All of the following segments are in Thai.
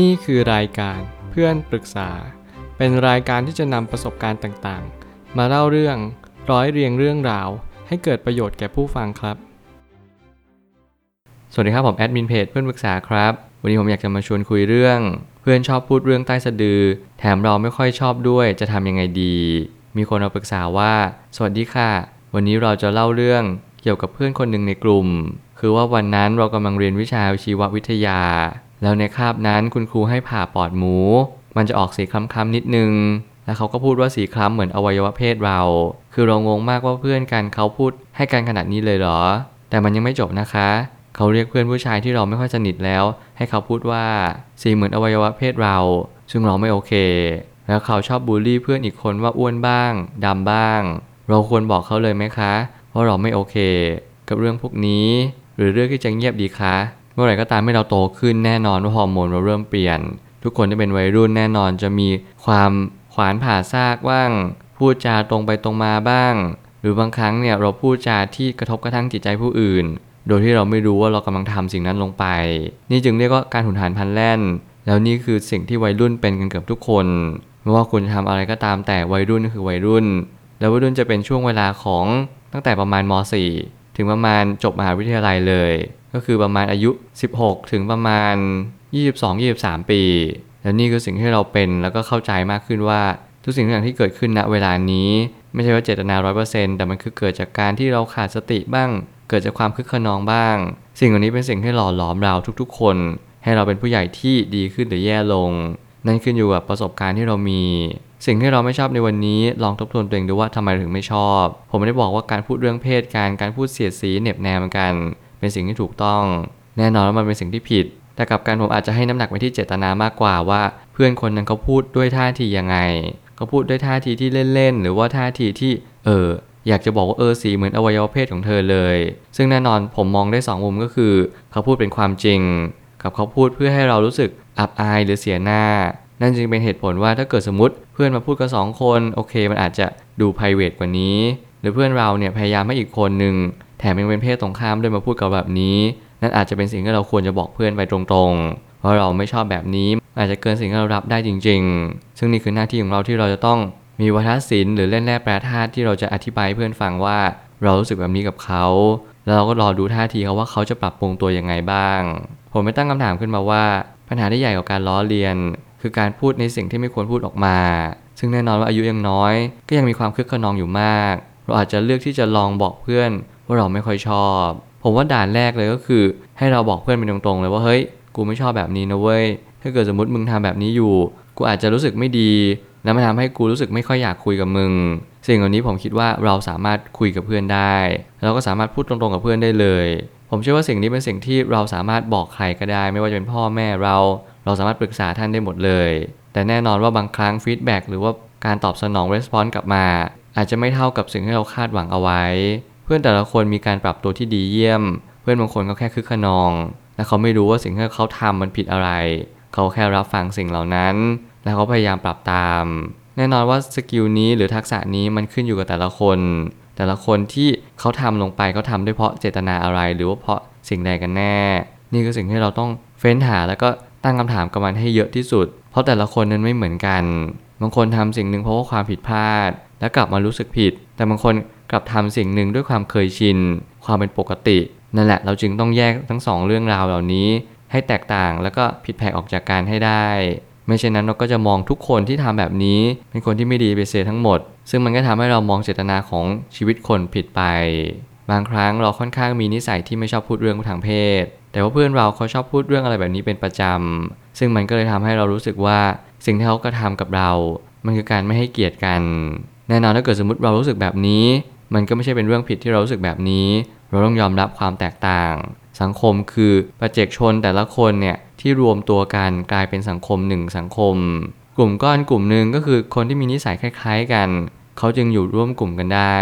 นี่คือรายการเพื่อนปรึกษา เป็นรายการที่จะนำประสบการณ์ต่างๆ มาเล่าเรื่องร้อยเรียงเรื่องราว ให้เกิดประโยชน์แก่ผู้ฟังครับ สวัสดีครับผมแอดมินเพจเพื่อนปรึกษาครับ วันนี้ผมอยากจะมาชวนคุยเรื่อง เพื่อนชอบพูดเรื่องใต้สะดือ แถมเราไม่ค่อยชอบด้วยจะทำยังไงดี มีคนมาปรึกษาว่า สวัสดีค่ะ วันนี้เราจะเล่าเรื่องเกี่ยวกับเพื่อนคนหนึ่งในกลุ่ม คือว่าวันนั้นเรากำลังเรียนวิชาชีววิทยา แล้วในคาบนั้นคุณครูให้ผ่าปอดหมู มันจะออกสีคล้ำๆนิดนึง แล้วเขาก็พูดว่าสีคล้ำเหมือนอวัยวะเพศเรา คือเรางงมากว่าเพื่อนกันเขาพูดให้กันขนาดนี้เลยเหรอ แต่มันยังไม่จบนะคะ เขาเรียกเพื่อนผู้ชายที่เราไม่ค่อยสนิทแล้ว ให้เขาพูดว่าสีเหมือนอวัยวะเพศเรา ซึ่งเราไม่โอเค แล้วเขาชอบบูลลี่เพื่อนอีกคนว่าอ้วนบ้างดำบ้าง เราควรบอกเขาเลยไหมคะว่าเราไม่โอเค กับเรื่องพวกนี้ หรือเรื่องที่จะเงียบดีคะ เมื่อไหร่ก็ตามให้เราโตขึ้นแน่นอนว่าฮอร์โมนเราเริ่มเปลี่ยน ทุกคนที่เป็นวัยรุ่นแน่นอนจะมีความขวานผ่าซากบ้าง พูดจาตรงไปตรงมาบ้าง หรือบางครั้งเนี่ยเราพูดจาที่กระทบกระทั่งจิตใจผู้อื่น โดยที่เราไม่รู้ว่าเรากำลังทำสิ่งนั้นลงไป นี่จึงเรียกว่าการหุนหันพันแล่น แล้วนี่คือสิ่งที่วัยรุ่นเป็นกันเกือบทุกคนไม่ว่าคุณจะทำอะไรก็ตามแต่วัยรุ่นก็คือวัยรุ่น แล้ววัยรุ่นจะเป็นช่วงเวลาของตั้งแต่ประมาณม .4 ถึงประมาณจบมหาวิทยาลัยเลย ก็คือประมาณอายุ 16 ถึงประมาณ 22-23 ปี แล้วนี่คือสิ่งที่เราเป็นแล้วก็เข้าใจมากขึ้นว่า ทุกสิ่งทุกอย่างที่เกิดขึ้นณเวลานี้ ไม่ใช่ว่าเจตนา100%แต่มันคือเกิดจากการที่เราขาดสติบ้าง เกิดจากความคึกขนองบ้าง สิ่งเหล่านี้เป็นสิ่งที่หล่อหลอมเราทุกๆ คน ให้เราเป็นผู้ใหญ่ที่ดีขึ้นหรือแย่ลง นั่นขึ้นอยู่กับประสบการณ์ที่เรามีสิ่งที่เราไม่ชอบในวันนี้ลองทบทวนตัวเองดูว่าทำไมถึงไม่ชอบ ผมไม่ได้บอกว่าการพูดเรื่องเพศการการพูดเสียดสีเหน็บแนมกัน เป็นสิ่งที่ถูกต้อง แน่นอนว่ามันเป็นสิ่งที่ผิด แต่กับการผมอาจจะให้น้ำหนักไปที่เจตนามากกว่าว่า เพื่อนคนนั้นเขาพูดด้วยท่าทียังไงเขาพูดด้วยท่าทีที่เล่นๆหรือว่าท่าทีที่เอออยากจะบอกว่าเออสีเหมือนอวัยวะเพศของเธอเลย ซึ่งแน่นอนผมมองได้2มุมก็คือ เขาพูดเป็นความจริง กับเขาพูดเพื่อให้เรารู้สึกอับอายหรือเสียหน้า นั่นจึงเป็นเหตุผลว่าถ้าเกิดสมมติเพื่อนมาพูดกับสองคนโอเค มันอาจจะดู p r i v a t กว่านี้ หรือเพื่อนเราเนี่ยพยายามให้อีกคนหนึ่ง แถมยังเป็นเพศตรงข้ามด้วยมาพูดกับแบบนี้ นั่นอาจจะเป็นสิ่งที่เราควรจะบอกเพื่อนไปตรงๆว่าเราไม่ชอบแบบนี้ อาจจะเกินสิ่งที่เรารับได้จริง ๆ ซึ่งนี่คือหน้าที่ของเราที่เราจะต้องมีวัฒนศิลป์หรือเล่นแร่แปรธาตุที่เราจะอธิบายเพื่อนฟังว่า เรารู้สึกแบบนี้กับเขา แล้วเราก็รอดูท่าทีเขาว่าเขาจะปรับปรุงตัวยังไงบ้าง ผมไม่ตั้งคำถามขึ้นมาว่า ปัญหาที่ใหญ่กว่าการล้อเลียน คือการพูดในสิ่งที่ไม่ควรพูดออกมา ซึ่งแน่นอนว่าอายุยังน้อย ก็ยังมีความคึกขนองอยู่มาก เราอาจจะเลือกที่จะลองบอกเพื่อน ว่าเราไม่ค่อยชอบ ผมว่าด่านแรกเลยก็คือ ให้เราบอกเพื่อนไปตรงๆ เลยว่าเฮ้ยกูไม่ชอบแบบนี้นะเว้ยถ้าเกิดสมมติมึงทำแบบนี้อยู่ กูอาจจะรู้สึกไม่ดี แล้วมันทำให้กูรู้สึกไม่ค่อยอยากคุยกับมึง สิ่งเหล่านี้ผมคิดว่าเราสามารถคุยกับเพื่อนได้แล้วก็สามารถพูดตรงๆกับเพื่อนได้เลย ผมเชื่อว่าสิ่งนี้เป็นสิ่งที่เราสามารถบอกใครก็ได้ ไม่ว่าจะเป็นพ่อแม่เรา เราสามารถปรึกษาท่านได้หมดเลย แต่แน่นอนว่าบางครั้ง feedback หรือว่าการตอบสนอง response กลับมา อาจจะไม่เท่ากับสิ่งที่เราคาดหวังเอาไว้ เพื่อนแต่ละคนมีการปรับตัวที่ดีเยี่ยม เพื่อนบางคนเขาแค่คึกคะนอง และเขาไม่รู้ว่าสิ่งที่เขาทำมันผิดอะไร เขาแค่รับฟังสิ่งเหล่านั้น แล้วเขาพยายามปรับตาม แน่นอนว่าสกิลนี้หรือทักษะนี้มันขึ้นอยู่กับแต่ละคน แต่ละคนที่เขาทำลงไปเขาทาด้วยเพราะเจตนาอะไร หรือว่าเพราะสิ่งใดกันแน่ นี่คือสิ่งที่เราต้องเฟ้นหาแล้วก็ตั้งคำถามกับมันให้เยอะที่สุด เพราะแต่ละคนนั้นไม่เหมือนกัน บางคนทำสิ่งหนึ่งเพราะว่าความผิดพลาด แล้วกลับมารู้สึกผิด แต่บางคน กับทำสิ่งหนึ่งด้วยความเคยชิน ความเป็นปกติ นั่นแหละเราจึงต้องแยกทั้งสองเรื่องราวเหล่านี้ ให้แตกต่างแล้วก็ผิดแผกออกจากการให้ได้ ไม่เช่นนั้นเราก็จะมองทุกคนที่ทำแบบนี้ เป็นคนที่ไม่ดีไปเสียทั้งหมด ซึ่งมันก็ทำให้เรามองเจตนาของชีวิตคนผิดไป บางครั้งเราค่อนข้างมีนิสัยที่ไม่ชอบพูดเรื่องทางเพศ แต่ว่าเพื่อนเราเขาชอบพูดเรื่องอะไรแบบนี้เป็นประจำซึ่งมันก็เลยทำให้เรารู้สึกว่าสิ่งที่เขากระทำกับเรา มันคือการไม่ให้เกียรติกันแน่นอนถ้าเกิดสมมติเรารู้สึกแบบนี้ มันก็ไม่ใช่เป็นเรื่องผิดที่เรารู้สึกแบบนี้ เราต้องยอมรับความแตกต่าง สังคมคือประเจกชนแต่ละคนเนี่ยที่รวมตัวกันกลายเป็นสังคมหนึ่งสังคม กลุ่มก้อนกลุ่มหนึ่งก็คือคนที่มีนิสัยคล้าย ๆ กัน เขาจึงอยู่ร่วมกลุ่มกันได้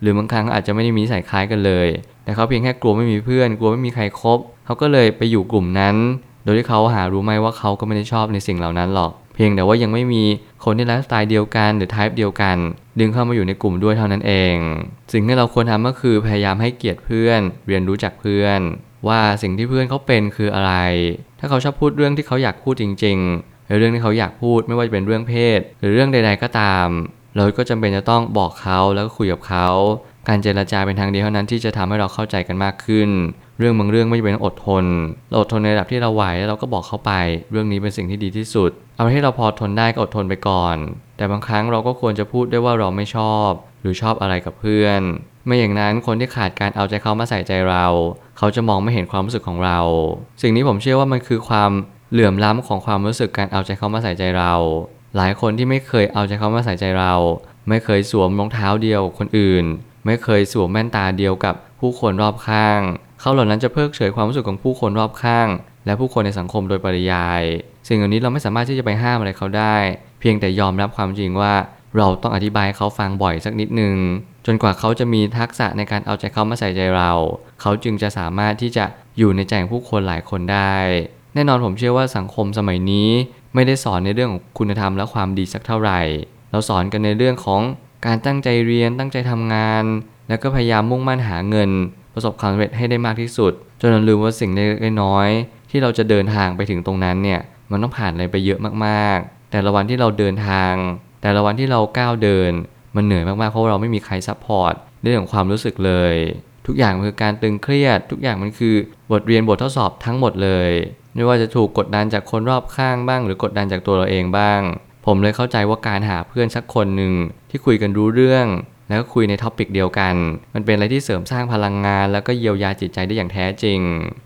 หรือบางครั้งอาจจะไม่ได้มีนิสัยคล้ายกันเลย แต่เขาเพียงแค่กลัวไม่มีเพื่อน กลัวไม่มีใครคบเขาก็เลยไปอยู่กลุ่มนั้น โดยที่เขาหารู้ไหมว่าเขาก็ไม่ได้ชอบในสิ่งเหล่านั้นหรอก เพียงแต่ว่ายังไม่มี คนที่ไลฟ์สไตล์เดียวกันหรือไทป์เดียวกัน ดึงเข้ามาอยู่ในกลุ่มด้วยเท่านั้นเอง สิ่งที่เราควรทำก็คือพยายามให้เกียรติเพื่อน เรียนรู้จักเพื่อน ว่าสิ่งที่เพื่อนเขาเป็นคืออะไร ถ้าเขาชอบพูดเรื่องที่เขาอยากพูดจริงๆหรือเรื่องที่เขาอยากพูดไม่ว่าจะเป็นเรื่องเพศ หรือเรื่องใด ๆก็ตาม เราก็จำเป็นจะต้องบอกเขาแล้วก็คุยกับเขา การเจรจาเป็นทางเดียวเท่านั้นที่จะทำให้เราเข้าใจกันมากขึ้น เรื่องบางเรื่องไม่จำเป็นต้องอดทนเราอดทนในระดับที่เราไหวแล้วเราก็บอกเขาไป เรื่องนี้เป็นสิ่งที่ดีที่สุด เอาที่เราพอทนได้ก็อดทนไปก่อน แต่บางครั้งเราก็ควรจะพูดได้ว่าเราไม่ชอบ หรือชอบอะไรกับเพื่อน ไม่อย่างนั้นคนที่ขาดการเอาใจเขามาใส่ใจเรา เขาจะมองไม่เห็นความรู้สึกของเรา สิ่งนี้ผมเชื่อว่ามันคือความเหลื่อมล้ำของความรู้สึกการเอาใจเขามาใส่ใจเรา หลายคนที่ไม่เคยเอาใจเขามาใส่ใจเรา ไม่เคยสวมรองเท้าเดียวคนอื่น ไม่เคยสวมแว่นตาเดียวกับผู้คนรอบข้าง เขาเหล่านั้นจะเพิกเฉยความรู้สึกของผู้คนรอบข้าง และผู้คนในสังคมโดยปริยาย สิ่งเหล่านี้เราไม่สามารถที่จะไปห้ามอะไรเขาได้ เพียงแต่ยอมรับความจริงว่า เราต้องอธิบายเขาฟังบ่อยสักนิดหนึ่งจนกว่าเขาจะมีทักษะในการเอาใจเขามาใส่ใจเรา เขาจึงจะสามารถที่จะอยู่ในใจของผู้คนหลายคนได้ แน่นอนผมเชื่อว่าสังคมสมัยนี้ ไม่ได้สอนในเรื่องของคุณธรรมและความดีสักเท่าไหร่ เราสอนกันในเรื่องของ การตั้งใจเรียนตั้งใจทำงาน แล้วก็พยายามมุ่งมั่นหาเงิน ประสบความสำเร็จให้ได้มากที่สุด จนเราลืมว่าสิ่งเล็กๆน้อยๆที่เราจะเดินทางไปถึงตรงนั้นเนี่ยมันต้องผ่านอะไรไปเยอะมากๆ แต่ละวันที่เราเดินทาง แต่ละวันที่เราก้าวเดิน มันเหนื่อยมากๆเพราะเราไม่มีใคร support เรื่องของความรู้สึกเลย ทุกอย่างมันคือการตึงเครียด ทุกอย่างมันคือบทเรียนบททดสอบทั้งหมดเลย ไม่ว่าจะถูกกดดันจากคนรอบข้างบ้าง หรือกดดันจากตัวเราเองบ้าง ผมเลยเข้าใจว่าการหาเพื่อนสักคนหนึ่งที่คุยกันรู้เรื่อง แล้วก็คุยใน topic เดียวกัน มันเป็นอะไรที่เสริมสร้างพลังงาน แล้วก็เยียวยาจิตใจได้อย่างแท้จริง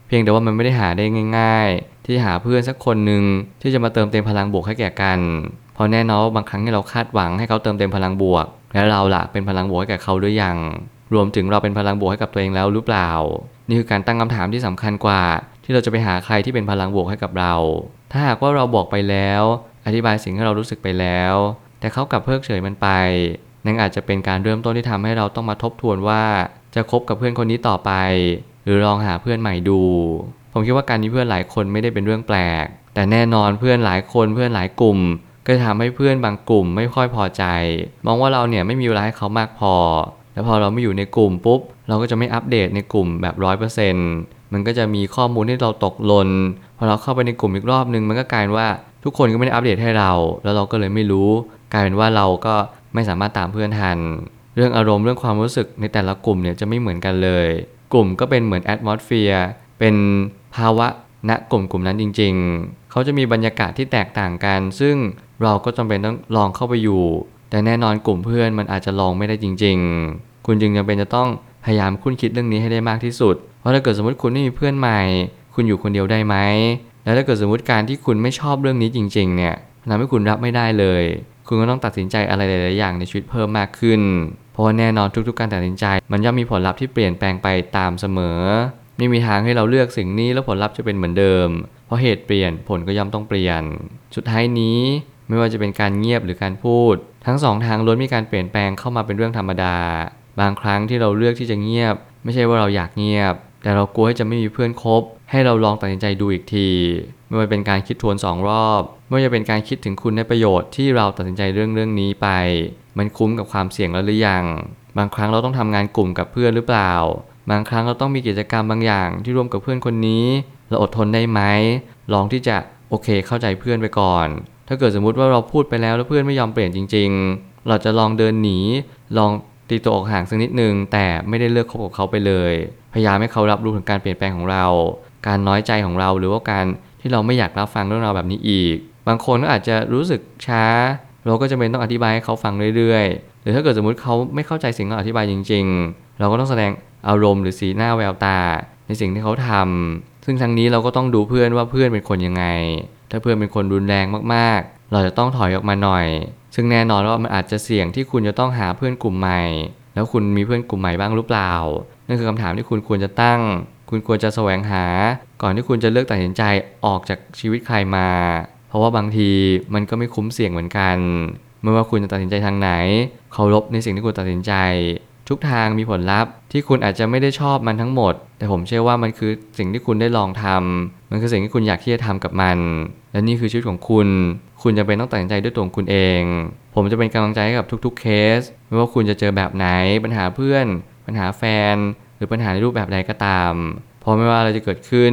เพียงแต่ว่ามันไม่ได้หาได้ง่าย ๆ ที่จะหาเพื่อนสักคนหนึ่งที่จะมาเติมเต็มพลังบวกให้แก่กันเพราะแน่นอนบางครั้งที่เราคาดหวังให้เขาเติมเต็มพลังบวก แล้วเราล่ะเป็นพลังบวกให้กับเขาหรือยังรวมถึงเราเป็นพลังบวกให้กับตัวเองแล้วหรือเปล่า นี่คือการตั้งคำถามที่สำคัญกว่า ที่เราจะไปหาใครที่เป็นพลังบวกให้กับเรา ถ้าหากว่าเราบอกไปแล้ว อธิบายสิ่งที่เรารู้สึกไปแล้ว แต่เขากลับเพิกเฉยมันไปนั่นอาจจะเป็นการเริ่มต้นที่ทำให้เราต้องมาทบทวนว่า จะคบกับเพื่อนคนนี้ต่อไป หรือลองหาเพื่อนใหม่ดู ผมคิดว่าการมีเพื่อนหลายคนไม่ได้เป็นเรื่องแปลก แต่แน่นอนเพื่อนหลายคนเพื่อนหลายกลุ่ม ก็จะทำให้เพื่อนบางกลุ่มไม่ค่อยพอใจ มองว่าเราเนี่ยไม่มีเวลาให้เขามากพอ แล้วพอเราไม่อยู่ในกลุ่มปุ๊บ เราก็จะไม่อัปเดตในกลุ่มแบบร้อยเปอร์เซ็นต์มันก็จะมีข้อมูลที่เราตกหล่นพอเราเข้าไปในกลุ่มอีกรอบนึงมันก็กลายว่า ทุกคนก็ไม่ได้อัปเดตให้เรา แล้วเราก็เลยไม่รู้ กลายเป็นว่าเราก็ไม่สามารถตามเพื่อนทัน เรื่องอารมณ์เรื่องความรู้สึกในแต่ละกลุ่มเนี่ยจะไม่เหมือนกันเลย กลุ่มก็เป็นเหมือนแอดมอสเฟียร์เป็นภาวะณกลุ่มกลุ่มนั้นจริง ๆ เขาจะมีบรรยากาศที่แตกต่างกัน ซึ่งเราก็จำเป็นต้องลองเข้าไปอยู่ แต่แน่นอนกลุ่มเพื่อนมันอาจจะลองไม่ได้จริง ๆ คุณจึงจำเป็นจะต้องพยายามคุ้นคิดเรื่องนี้ให้ได้มากที่สุด เพราะถ้าเกิดสมมติคุณไม่มีเพื่อนใหม่ คุณอยู่คนเดียวได้ไหม แล้วถ้าเกิดสมมติการที่คุณไม่ชอบเรื่องนี้จริง ๆ เนี่ยทำให้คุณรับไม่ได้เลย คุณก็ต้องตัดสินใจอะไรหลาย ๆ อย่างในชีวิตเพิ่มมากขึ้น เพราะแน่นอนทุก ๆ การตัดสินใจ มันย่อมมีผลลัพธ์ที่เปลี่ยนแปลงไปตามเสมอ ไม่มีทางให้เราเลือกสิ่งนี้แล้วผลลัพธ์จะเป็นเหมือนเดิม เพราะเหตุเปลี่ยนผลก็ย่อมต้องเปลี่ยน สุดท้ายนี้ไม่ว่าจะเป็นการเงียบหรือการพูด ทั้งสองทางล้วนมีการเปลี่ยนแปลงเข้ามาเป็นเรื่องธรรมดา บางครั้งที่เราเลือกที่จะเงียบ ไม่ใช่ว่าเราอยากเงียบ แต่เรากลัวให้จะไม่มีเพื่อนคบ ให้เราลองตัดสินใจดูอีกที ไม่ว่าเป็นการคิดทวนสองรอบ ไม่ว่าจะเป็นการคิดถึงคุณในประโยชน์ที่เราตัดสินใจเรื่องเรื่องนี้ไป มันคุ้มกับความเสี่ยงแล้วหรือยัง บางครั้งเราต้องทำงานกลุ่มกับเพื่อนหรือเปล่า บางครั้งเราต้องมีกิจกรรมบางอย่างที่ร่วมกับเพื่อนคนนี้ เราอดทนได้ไหม ลองที่จะโอเคเข้าใจเพื่อนไปก่อน ถ้าเกิดสมมุติว่าเราพูดไปแล้วแล้วเพื่อนไม่ยอมเปลี่ยนจริง ๆ เราจะลองเดินหนี ลอง ตีตัวออกห่างสักนิดนึง แต่ไม่ได้เลิกคบกับเขาไปเลย พยายามให้เขารับรู้ถึงการเปลี่ยนแปลงของเรา การน้อยใจของเราหรือว่าการที่เราไม่อยากรับฟังเรื่องราวแบบนี้อีก บางคนก็อาจจะรู้สึกช้า เราก็จะเป็นต้องอธิบายให้เขาฟังเรื่อยๆ หรือถ้าเกิดสมมุติเขาไม่เข้าใจสิ่งที่เราอธิบายจริง ๆ เราก็ต้องแสดงอารมณ์หรือสีหน้าแววตา ในสิ่งที่เขาทำซึ่งทั้งนี้เราก็ต้องดูเพื่อนว่าเพื่อนเป็นคนยังไง ถ้าเพื่อนเป็นคนรุนแรงมากๆ เราจะต้องถอยออกมาหน่อย ซึ่งแน่นอนว่ามันอาจจะเสี่ยงที่คุณจะต้องหาเพื่อนกลุ่มใหม่ แล้วคุณมีเพื่อนกลุ่มใหม่บ้างหรือเปล่า นั่นคือคำถามที่คุณควรจะตั้ง คุณควรจะแสวงหา ก่อนที่คุณจะเลือกตัดสินใจออกจากชีวิตใครมา เพราะว่าบางทีมันก็ไม่คุ้มเสี่ยงเหมือนกัน ไม่ว่าคุณจะตัดสินใจทางไหน เคารพในสิ่งที่คุณตัดสินใจ ทุกทางมีผลลัพธ์ ที่คุณอาจจะไม่ได้ชอบมันทั้งหมด แต่ผมเชื่อว่ามันคือสิ่งที่คุณได้ลองทำมันคือสิ่งที่คุณอยากที่จะทำกับมัน และนี่คือชีวิตของคุณ คุณจะเป็นต้องตัดสินใจด้วยตัวของคุณเอง ผมจะเป็นกำลังใจให้กับทุก ๆ เคส ไม่ว่าคุณจะเจอแบบไหน ปัญหาเพื่อน ปัญหาแฟน หรือปัญหาในรูปแบบใดก็ตาม เพราะไม่ว่าอะไรจะเกิดขึ้น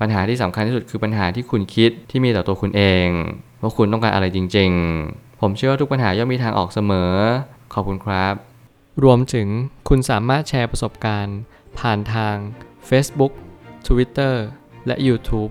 ปัญหาที่สำคัญที่สุดคือปัญหาที่คุณคิดที่มีต่อตัวคุณเอง ว่าคุณต้องการอะไรจริง ๆ ผมเชื่อว่าทุกปัญหาย่อมมีทางออกเสมอ ขอบคุณครับ รวมถึงคุณสามารถแชร์ประสบการณ์ ผ่านทาง Facebook Twitter และ YouTube